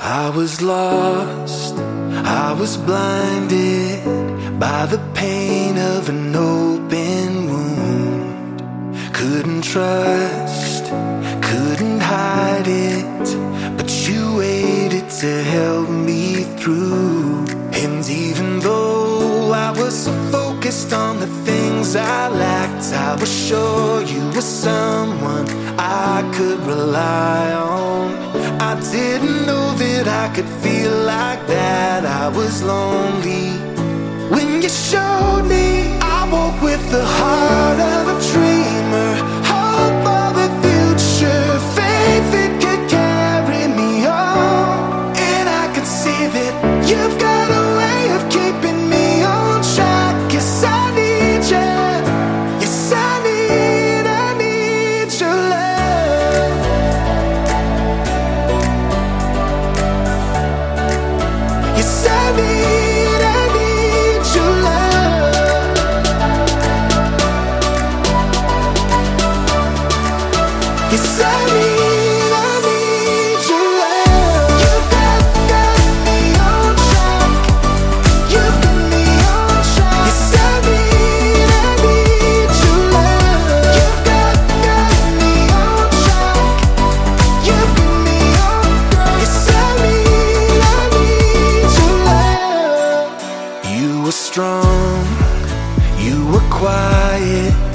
I was lost, I was blinded by the pain of an open wound. Couldn't trust, couldn't hide it, but you waited to help me through. And even though I was so focused on the things I lacked, I was sure you were someone I could rely on. I didn't know I could feel like that. I was lonely. When you showed me, I woke with the heart quiet,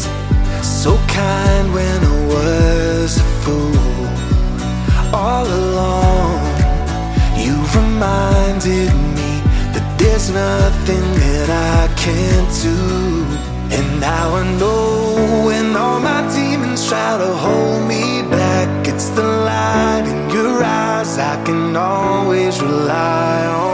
so kind when I was a fool. All along, you reminded me that there's nothing that I can't do. And now I know when all my demons try to hold me back, it's the light in your eyes I can always rely on.